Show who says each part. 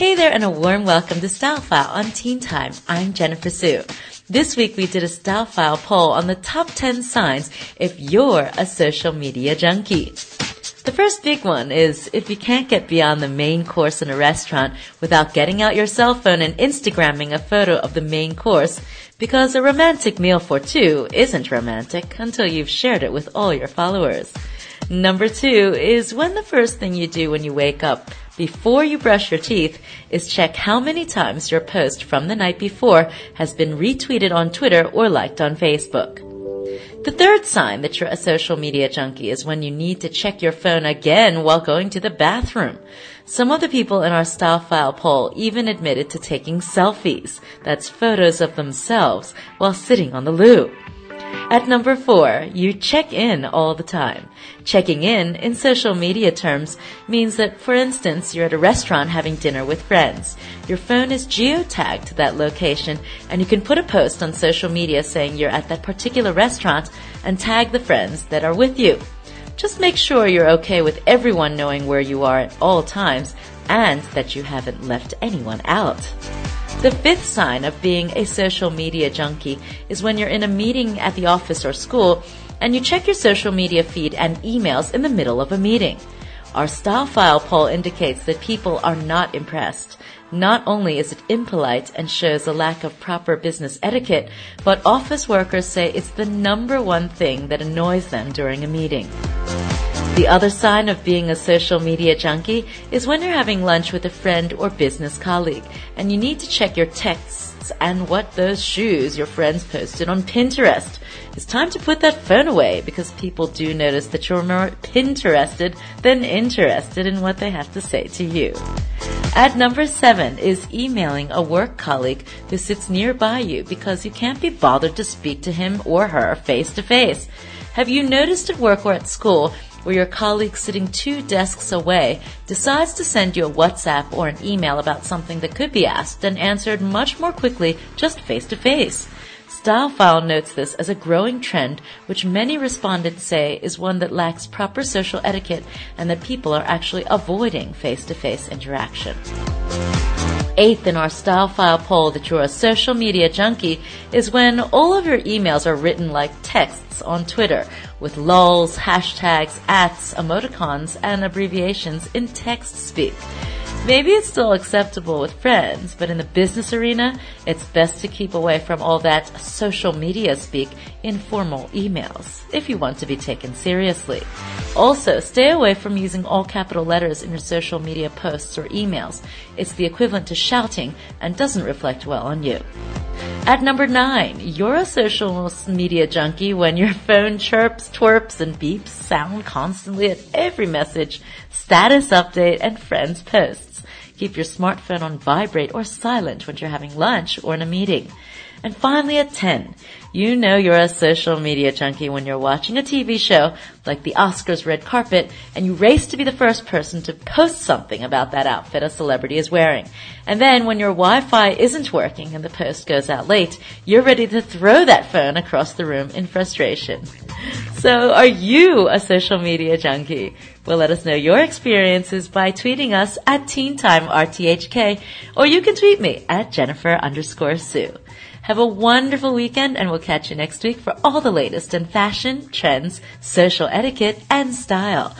Speaker 1: Hey there and a warm welcome to Stylefyle on Teen Time. I'm Jennifer Su. This week we did a Stylefyle poll on the top 10 signs if you're a social media junkie. The first big one is if you can't get beyond the main course in a restaurant without getting out your cell phone and Instagramming a photo of the main course, because a romantic meal for two isn't romantic until you've shared it with all your followers. Number two is when the first thing you do when you wake up before you brush your teeth is check how many times your post from the night before has been retweeted on Twitter or liked on Facebook. The third sign that you're a social media junkie is when you need to check your phone again while going to the bathroom. Some of the people in our Stylefyle poll even admitted to taking selfies. That's photos of themselves while sitting on the loo. At number four, you check in all the time. Checking in, in social media terms, means that, for instance, you're at a restaurant having dinner with friends. Your phone is geotagged to that location, and you can put a post on social media saying you're at that particular restaurant and tag the friends that are with you. Just make sure you're okay with everyone knowing where you are at all times and that you haven't left anyone out. The fifth sign of being a social media junkie is when you're in a meeting at the office or school and you check your social media feed and emails in the middle of a meeting. Our Stylefyle poll indicates that people are not impressed. Not only is it impolite and shows a lack of proper business etiquette, but office workers say it's the number one thing that annoys them during a meeting. The other sign of being a social media junkie is when you're having lunch with a friend or business colleague and you need to check your texts and what those shoes your friends posted on Pinterest. It's time to put that phone away because people do notice that you're more Pinterested than interested in what they have to say to you. At number seven is emailing a work colleague who sits nearby you because you can't be bothered to speak to him or her face to face. Have you noticed at work or at school where your colleague sitting two desks away decides to send you a WhatsApp or an email about something that could be asked and answered much more quickly just face to face. Stylefyle notes this as a growing trend, which many respondents say is one that lacks proper social etiquette and that people are actually avoiding face-to-face interaction. Eighth in our Stylefyle poll that you're a social media junkie is when all of your emails are written like texts on Twitter with lols, hashtags, ats, emoticons, and abbreviations in text speak. Maybe it's still acceptable with friends, but in the business arena, it's best to keep away from all that social media speak in formal emails if you want to be taken seriously. Also, stay away from using all capital letters in your social media posts or emails. It's the equivalent to shouting and doesn't reflect well on you. At number nine, you're a social media junkie when your phone chirps, twerps, and beeps sound constantly at every message, status update, and friends posts. Keep your smartphone on vibrate or silent when you're having lunch or in a meeting. And finally at 10, you know you're a social media junkie when you're watching a TV show like the Oscars red carpet and you race to be the first person to post something about that outfit a celebrity is wearing. And then when your Wi-Fi isn't working and the post goes out late, you're ready to throw that phone across the room in frustration. So are you a social media junkie? Well, let us know your experiences by tweeting us at TeenTimeRTHK or you can tweet me at Jennifer underscore Su. Have a wonderful weekend and we'll catch you next week for all the latest in fashion, trends, social etiquette, and style.